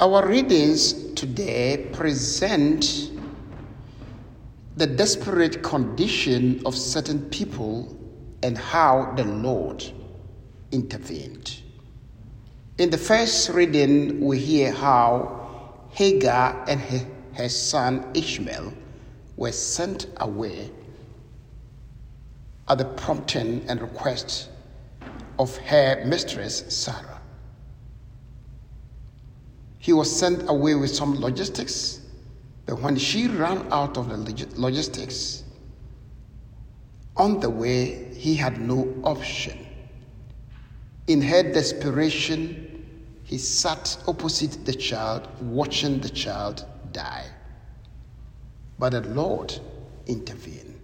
Our readings today present the desperate condition of certain people and how the Lord intervened. In the first reading, we hear how Hagar and her, son Ishmael were sent away at the prompting and request of her mistress Sarah. He was sent away with some logistics, but when she ran out of the logistics, on the way, he had no option. In her desperation, he sat opposite the child, watching the child die. But the Lord intervened.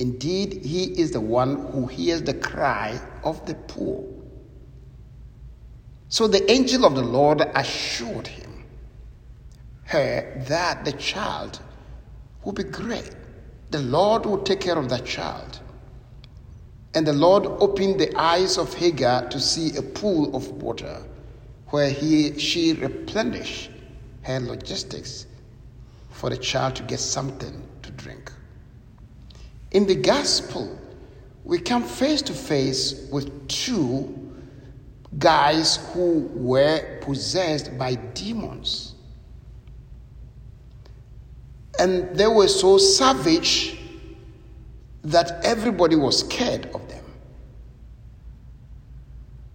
Indeed, He is the one who hears the cry of the poor. So the angel of the Lord assured him, her, that the child will be great. The Lord will take care of that child. And the Lord opened the eyes of Hagar to see a pool of water where he, she replenished her logistics for the child to get something to drink. In the gospel, we come face to face with two guys who were possessed by demons. And they were so savage that everybody was scared of them.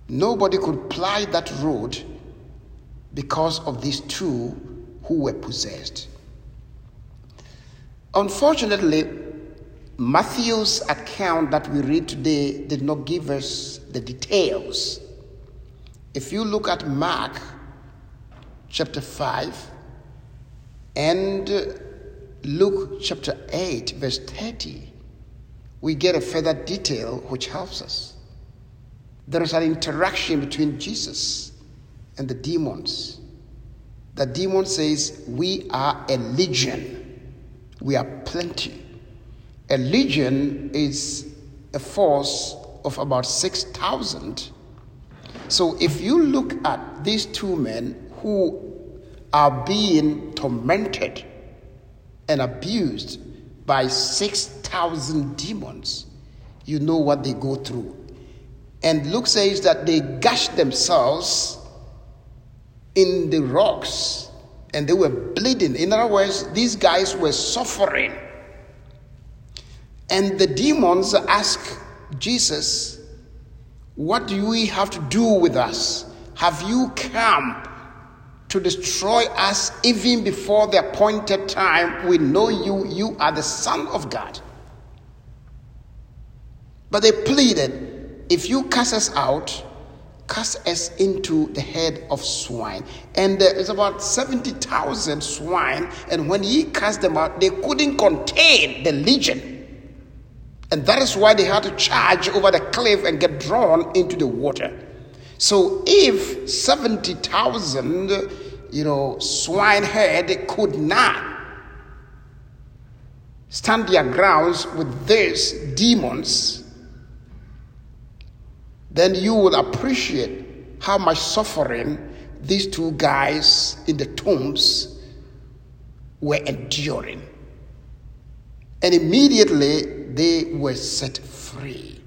Nobody could ply that road because of these two who were possessed. Unfortunately, Matthew's account that we read today did not give us the details. If you look at Mark chapter 5 and Luke chapter 8, verse 30, we get a further detail which helps us there is an interaction between Jesus and the demons. The demon says, We are a legion, we are plenty. A legion is a force of about 6,000. So if you look at these two men who are being tormented and abused by 6,000 demons, you know what they go through and Luke says that they gashed themselves in the rocks and they were bleeding. In other words, these guys were suffering. And the demons ask Jesus, What do we have to do with us? Have you come to destroy us even before the appointed time? We know you, you are the Son of God. But they pleaded, if you cast us out, cast us into the head of swine. And there is about 70,000 swine. And when he cast them out, they couldn't contain the legion. And that is why they had to charge over the cliff and get drawn into the water. So if 70,000, you know, swine head could not stand their grounds with these demons, then you will appreciate how much suffering these two guys in the tombs were enduring. And immediately they were set free.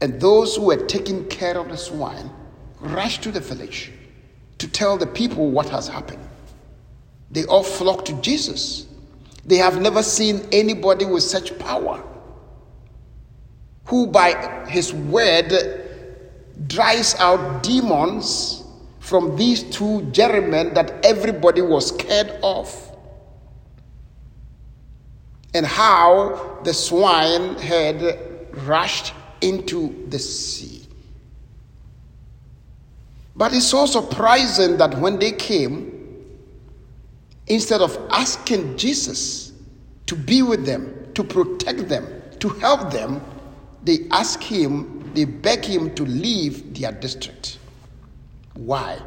And those who were taking care of the swine rushed to the village to tell the people what has happened. They all flocked to Jesus. They have never seen anybody with such power who by his word drives out demons from these two gentlemen that everybody was scared of. And how the swine had rushed into the sea. But it's so surprising that when they came, instead of asking Jesus to be with them, to protect them, to help them, they ask him, they beg him to leave their district. Why?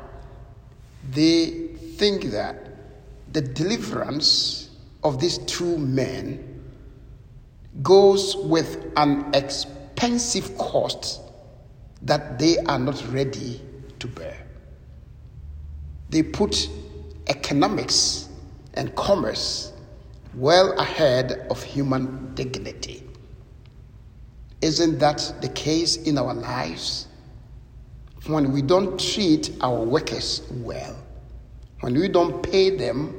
They think that the deliverance of these two men goes with an expensive cost that they are not ready to bear. They put economics and commerce well ahead of human dignity. Isn't that the case in our lives? When we don't treat our workers well, when we don't pay them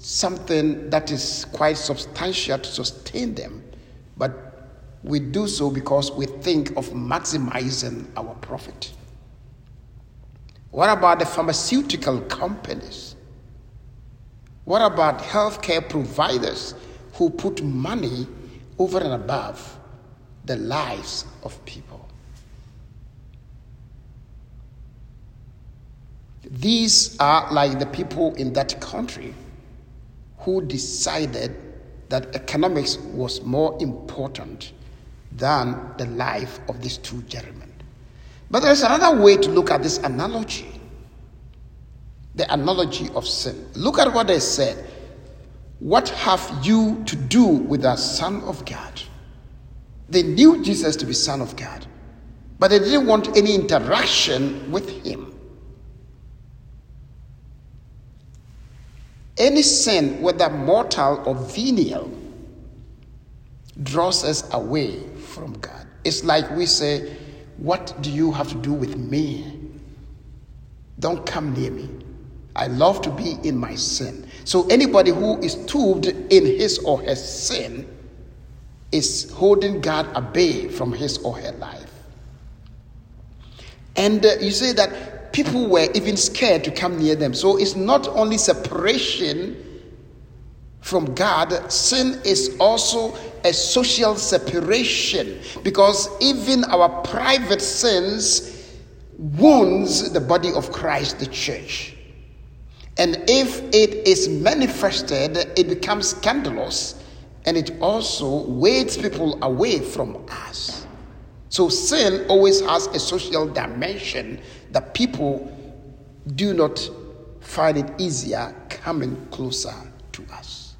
something that is quite substantial to sustain them, but we do so because we think of maximizing our profit. What about the pharmaceutical companies? What about healthcare providers who put money over and above the lives of people? These are like the people in that country who decided that economics was more important than the life of these two gentlemen. But there's another way to look at this analogy the analogy of sin. Look at what they said. What have you to do with the Son of God? They knew Jesus to be Son of God, but they didn't want any interaction with him. Any sin, whether mortal or venial, draws us away from God. It's like we say, What do you have to do with me? Don't come near me. I love to be in my sin. So anybody who is tubed in his or her sin is holding God away from his or her life. And uh, you say that people were even scared to come near them. So it's not only separation from God, sin is also a social separation because even our private sins wounds the body of Christ, the church. And if it is manifested, it becomes scandalous and it also weighs people away from us. So sin always has a social dimension that people do not find it easier coming closer to us.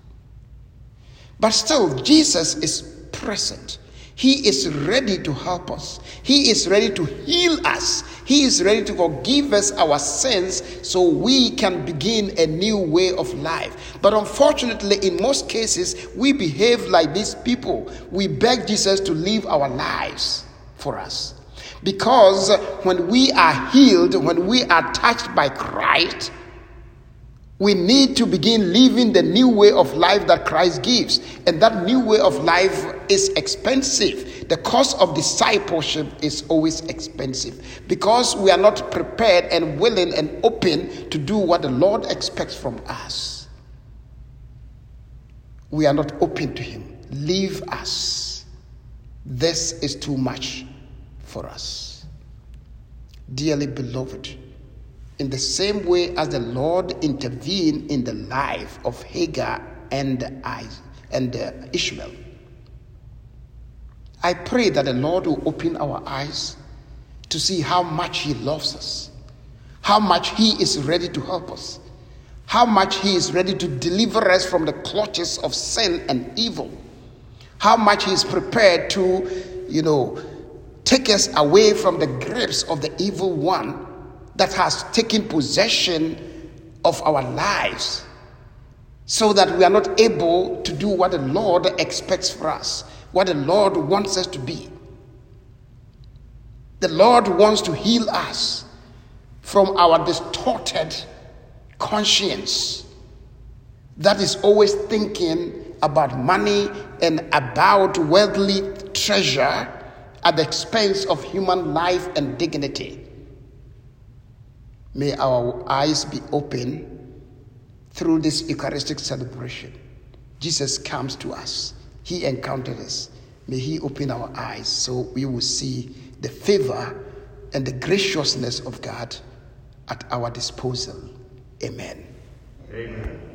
But still, Jesus is present. He is ready to help us. He is ready to heal us. He is ready to forgive us our sins so we can begin a new way of life. But unfortunately, in most cases, we behave like these people. We beg Jesus to live our lives for us. Because when we are healed, when we are touched by Christ, we need to begin living the new way of life that Christ gives. And that new way of life is expensive. The cost of discipleship is always expensive because we are not prepared and willing and open to do what the Lord expects from us. We are not open to Him. Leave us. This is too much for us. Dearly beloved, in the same way as the Lord intervened in the life of Hagar and, and uh, Ishmael. I pray that the Lord will open our eyes to see how much He loves us, how much He is ready to help us, how much He is ready to deliver us from the clutches of sin and evil, how much He is prepared to, you know, take us away from the grips of the evil one that has taken possession of our lives so that we are not able to do what the Lord expects for us, what the Lord wants us to be. The Lord wants to heal us from our distorted conscience that is always thinking about money and about worldly treasure at the expense of human life and dignity. May our eyes be open through this Eucharistic celebration. Jesus comes to us, He encountered us. May He open our eyes so we will see the favor and the graciousness of God at our disposal. Amen. Amen.